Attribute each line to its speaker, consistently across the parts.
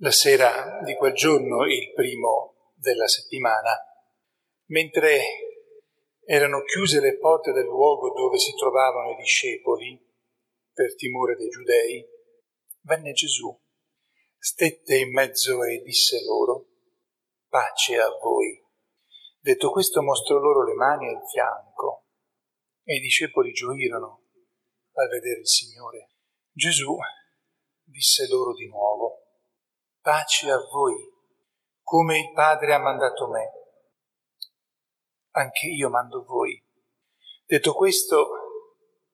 Speaker 1: La sera di quel giorno, il primo della settimana, mentre erano chiuse le porte del luogo dove si trovavano i discepoli, per timore dei giudei, venne Gesù, stette in mezzo e disse loro, pace a voi. Detto questo mostrò loro le mani e il fianco, e i discepoli gioirono al vedere il Signore. Gesù disse loro di nuovo, pace a voi, come il Padre ha mandato me. Anche io mando voi. Detto questo,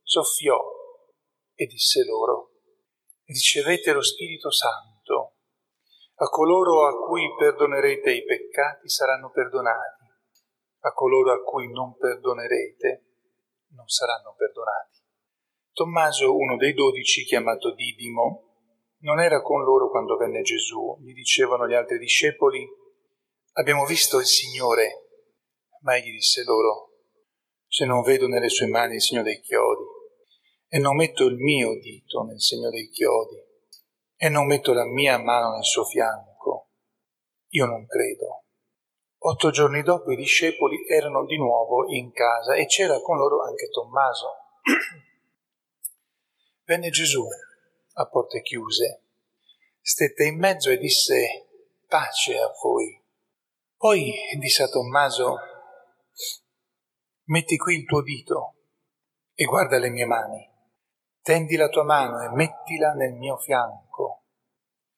Speaker 1: soffiò e disse loro, ricevete lo Spirito Santo. A coloro a cui perdonerete i peccati saranno perdonati, a coloro a cui non perdonerete non saranno perdonati. Tommaso, uno dei dodici, chiamato Didimo, non era con loro quando venne Gesù. Gli dicevano gli altri discepoli, abbiamo visto il Signore. Ma egli disse loro, se non vedo nelle sue mani il segno dei chiodi, e non metto il mio dito nel segno dei chiodi, e non metto la mia mano nel suo fianco, io non credo. Otto giorni dopo i discepoli erano di nuovo in casa e c'era con loro anche Tommaso. Venne Gesù a porte chiuse, stette in mezzo e disse pace a voi. Poi disse a Tommaso, metti qui il tuo dito e guarda le mie mani, tendi la tua mano e mettila nel mio fianco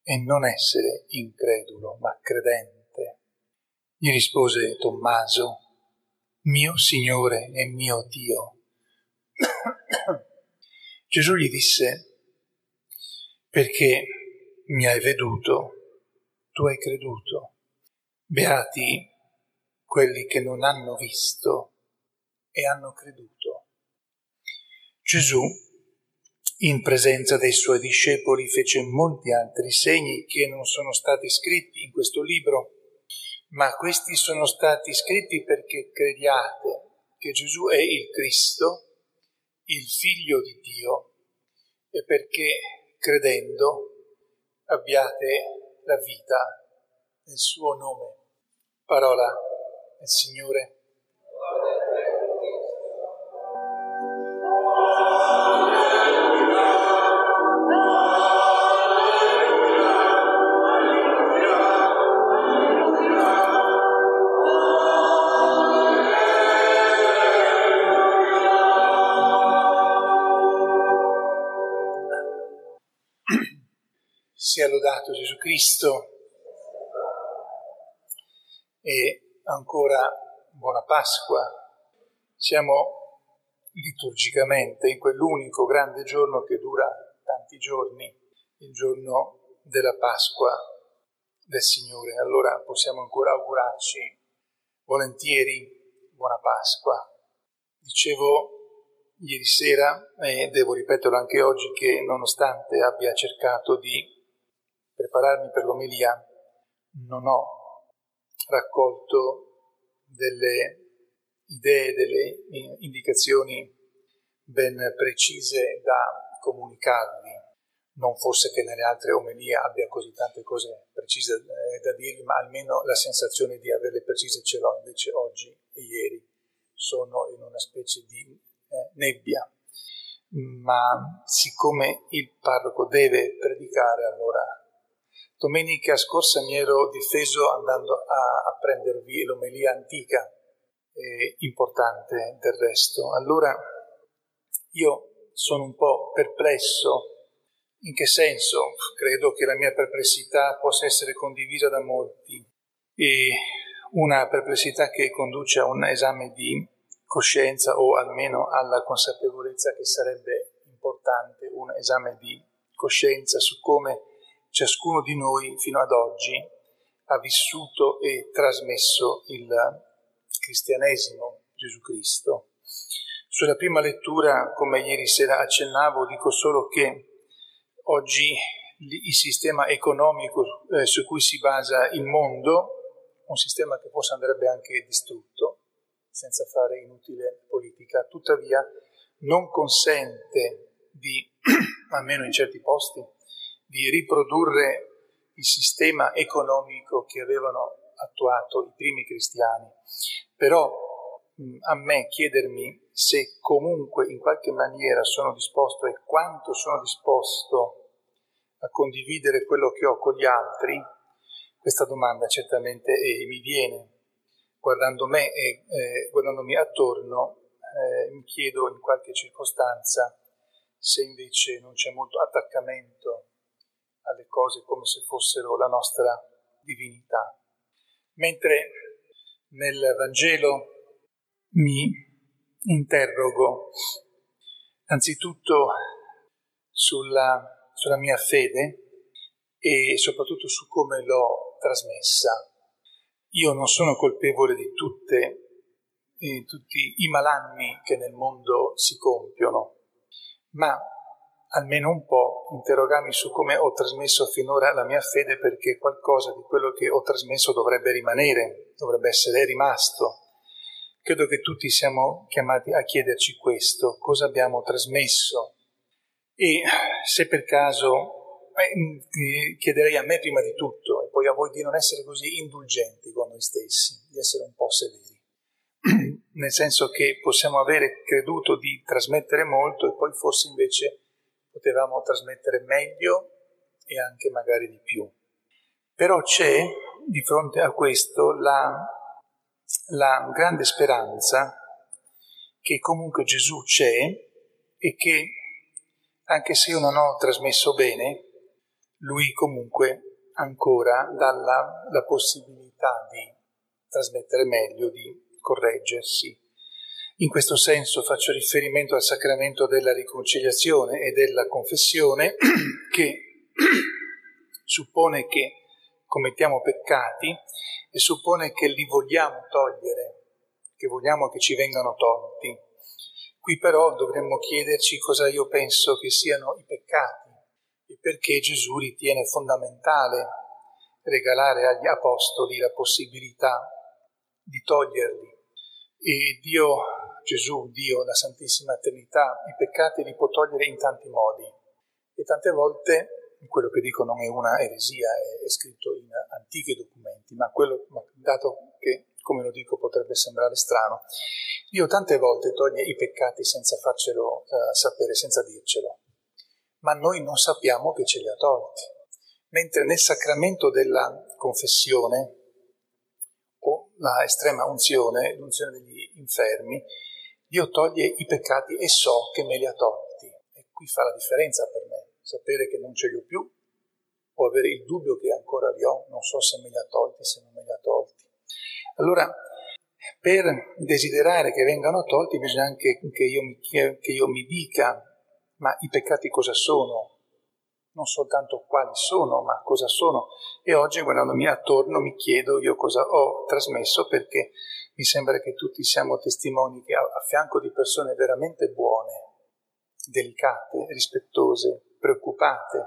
Speaker 1: e non essere incredulo ma credente. Gli rispose Tommaso, mio Signore e mio Dio. Gesù gli disse, perché mi hai veduto, tu hai creduto. Beati quelli che non hanno visto e hanno creduto. Gesù, in presenza dei suoi discepoli, fece molti altri segni che non sono stati scritti in questo libro, ma questi sono stati scritti perché crediate che Gesù è il Cristo, il Figlio di Dio, e perché credendo abbiate la vita nel suo nome. Parola del Signore. Sia lodato Gesù Cristo e ancora buona Pasqua. Siamo liturgicamente in quell'unico grande giorno che dura tanti giorni, il giorno della Pasqua del Signore. Allora possiamo ancora augurarci volentieri buona Pasqua. Dicevo ieri sera, e devo ripeterlo anche oggi, che nonostante abbia cercato di prepararmi per l'omelia, non ho raccolto delle idee, delle indicazioni ben precise da comunicarvi. Non fosse che nelle altre omelie abbia così tante cose precise eh, da dirvi, ma almeno la sensazione di averle precise ce l'ho. Invece oggi e ieri sono in una specie di nebbia. Ma siccome il parroco deve predicare, allora Domenica scorsa mi ero difeso andando a, a prendervi l'omelia antica, eh, importante del resto. Allora io sono un po' perplesso. In che senso? Credo che la mia perplessità possa essere condivisa da molti. E una perplessità che conduce a un esame di coscienza o almeno alla consapevolezza che sarebbe importante un esame di coscienza su come ciascuno di noi fino ad oggi ha vissuto e trasmesso il cristianesimo, Gesù Cristo. Sulla prima lettura, come ieri sera accennavo, dico solo che oggi il sistema economico eh, su cui si basa il mondo, un sistema che forse andrebbe anche distrutto, senza fare inutile politica, tuttavia non consente di, almeno in certi posti, di riprodurre il sistema economico che avevano attuato i primi cristiani. Però a me chiedermi se comunque in qualche maniera sono disposto e quanto sono disposto a condividere quello che ho con gli altri, questa domanda certamente eh, mi viene. Guardando me e eh, guardandomi attorno, eh, mi chiedo in qualche circostanza se invece non c'è molto attaccamento alle cose come se fossero la nostra divinità. Mentre nel Vangelo mi interrogo anzitutto sulla, sulla mia fede e soprattutto su come l'ho trasmessa. Io non sono colpevole di tutte, di tutti i malanni che nel mondo si compiono, ma almeno un po' interrogarmi su come ho trasmesso finora la mia fede perché qualcosa di quello che ho trasmesso dovrebbe rimanere, dovrebbe essere rimasto. Credo che tutti siamo chiamati a chiederci questo, cosa abbiamo trasmesso e se per caso eh, chiederei a me prima di tutto e poi a voi di non essere così indulgenti con noi stessi, di essere un po' severi nel senso che possiamo avere creduto di trasmettere molto e poi forse invece potevamo trasmettere meglio e anche magari di più. Però c'è di fronte a questo la, la grande speranza che comunque Gesù c'è e che anche se io non ho trasmesso bene, lui comunque ancora dà la, la possibilità di trasmettere meglio, di correggersi. In questo senso faccio riferimento al sacramento della riconciliazione e della confessione che suppone che commettiamo peccati e suppone che li vogliamo togliere, che vogliamo che ci vengano tolti. Qui però dovremmo chiederci cosa io penso che siano i peccati e perché Gesù ritiene fondamentale regalare agli apostoli la possibilità di toglierli e Dio, Gesù, Dio, la Santissima Trinità, i peccati li può togliere in tanti modi. E tante volte, quello che dico non è una eresia, è, è scritto in antichi documenti, ma quello, dato che, come lo dico, potrebbe sembrare strano, Dio tante volte toglie i peccati senza farcelo uh, sapere, senza dircelo, ma noi non sappiamo che ce li ha tolti. Mentre nel sacramento della confessione, o la estrema unzione, l'unzione degli infermi, Dio toglie i peccati e so che me li ha tolti. E qui fa la differenza per me, sapere che non ce li ho più o avere il dubbio che ancora li ho, non so se me li ha tolti, se non me li ha tolti. Allora, per desiderare che vengano tolti bisogna anche che io mi, che io mi dica, ma i peccati cosa sono? non soltanto quali sono, ma cosa sono. E oggi guardandomi attorno mi chiedo io cosa ho trasmesso perché mi sembra che tutti siamo testimoni che a, a fianco di persone veramente buone, delicate, rispettose, preoccupate,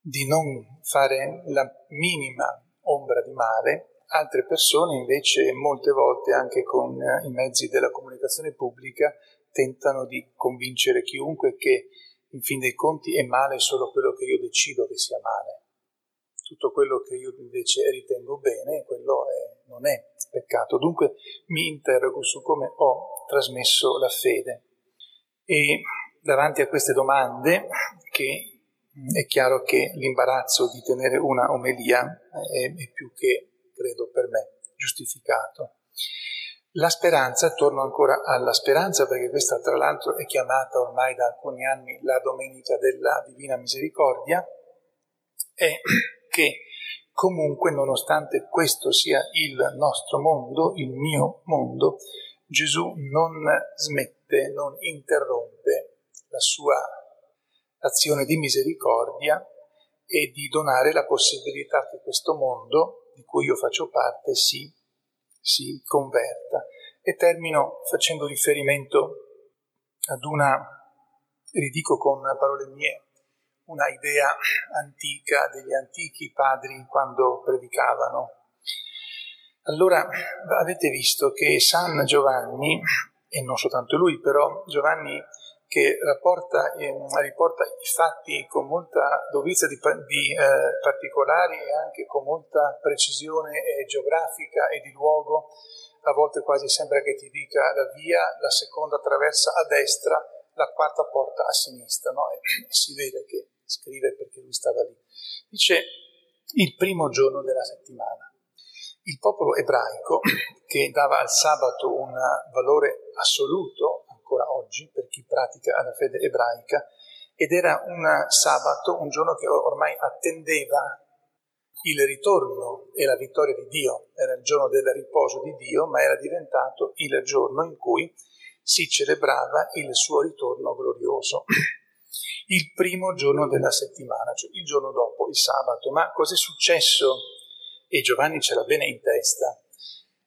Speaker 1: di non fare la minima ombra di male, altre persone invece molte volte anche con i mezzi della comunicazione pubblica tentano di convincere chiunque che in fin dei conti è male solo quello che io decido che sia male. Tutto quello che io invece ritengo bene, quello è, non è peccato. Dunque mi interrogo su come ho trasmesso la fede. E davanti a queste domande, che è chiaro che l'imbarazzo di tenere una omelia è, è più che, credo, per me, giustificato. La speranza, torno ancora alla speranza perché questa tra l'altro è chiamata ormai da alcuni anni la Domenica della Divina Misericordia, è che comunque nonostante questo sia il nostro mondo, il mio mondo, Gesù non smette, non interrompe la sua azione di misericordia e di donare la possibilità che questo mondo, di cui io faccio parte, si si converta. E termino facendo riferimento ad una, ridico con parole mie, una idea antica degli antichi padri quando predicavano. Allora avete visto che San Giovanni, e non soltanto lui, però Giovanni che rapporta, eh, riporta i fatti con molta dovizia di, di eh, particolari e anche con molta precisione eh, geografica e di luogo. A volte quasi sembra che ti dica la via, la seconda attraversa a destra, la quarta porta a sinistra, no? si vede che scrive perché lui stava lì. Dice il primo giorno della settimana. Il popolo ebraico, che dava al sabato un valore assoluto, ancora oggi per chi pratica la fede ebraica, ed era un sabato, un giorno che ormai attendeva il ritorno e la vittoria di Dio, era il giorno del riposo di Dio, ma era diventato il giorno in cui si celebrava il suo ritorno glorioso. Il primo giorno della settimana, cioè il giorno dopo, il sabato. Ma cos'è successo? E Giovanni ce l'ha bene in testa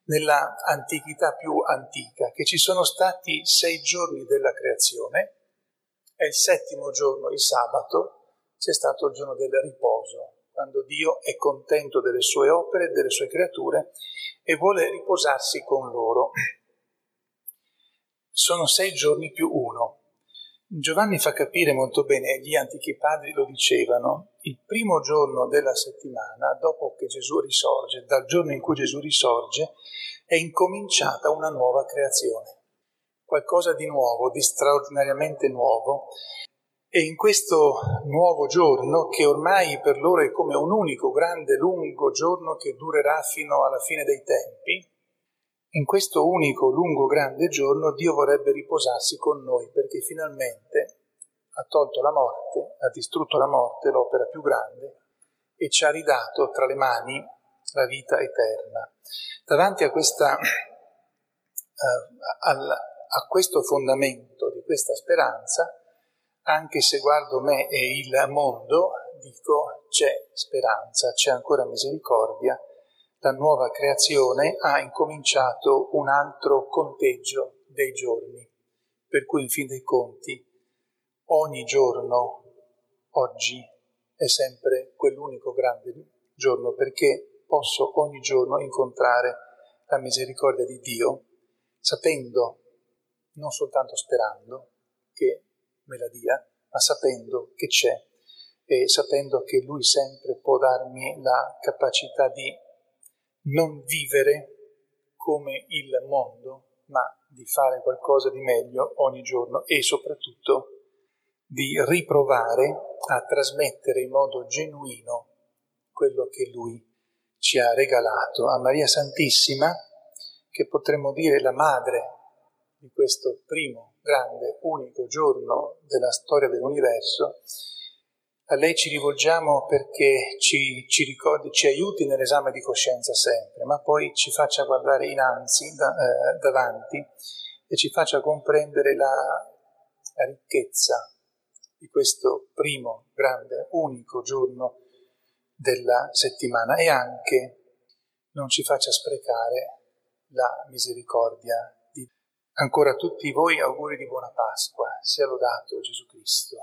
Speaker 1: nella antichità più antica, che ci sono stati sei giorni della creazione e il settimo giorno, il sabato, c'è stato il giorno del riposo, quando Dio è contento delle sue opere, delle sue creature e vuole riposarsi con loro. Sono sei giorni più uno. Giovanni fa capire molto bene, gli antichi padri lo dicevano, il primo giorno della settimana, dopo che Gesù risorge, dal giorno in cui Gesù risorge, è incominciata una nuova creazione, qualcosa di nuovo, di straordinariamente nuovo. E in questo nuovo giorno, che ormai per loro è come un unico grande lungo giorno che durerà fino alla fine dei tempi, in questo unico, lungo, grande giorno Dio vorrebbe riposarsi con noi perché finalmente ha tolto la morte, ha distrutto la morte, l'opera più grande, e ci ha ridato tra le mani la vita eterna. Davanti a, questa, al, a questo fondamento di questa speranza, anche se guardo me e il mondo, dico c'è speranza, c'è ancora misericordia la nuova creazione ha incominciato un altro conteggio dei giorni, per cui in fin dei conti ogni giorno, oggi, è sempre quell'unico grande giorno perché posso ogni giorno incontrare la misericordia di Dio, sapendo, non soltanto sperando che me la dia, ma sapendo che c'è e sapendo che Lui sempre può darmi la capacità di non vivere come il mondo, ma di fare qualcosa di meglio ogni giorno e soprattutto di riprovare a trasmettere in modo genuino quello che Lui ci ha regalato. A Maria Santissima, che potremmo dire la madre di questo primo grande, unico giorno della storia dell'universo, a lei ci rivolgiamo perché ci, ci, ricordi, ci aiuti nell'esame di coscienza sempre, ma poi ci faccia guardare innanzi, da, eh, davanti, e ci faccia comprendere la, la ricchezza di questo primo, grande, unico giorno della settimana. E anche non ci faccia sprecare la misericordia di Ancora a tutti voi auguri di buona Pasqua, sia lodato Gesù Cristo.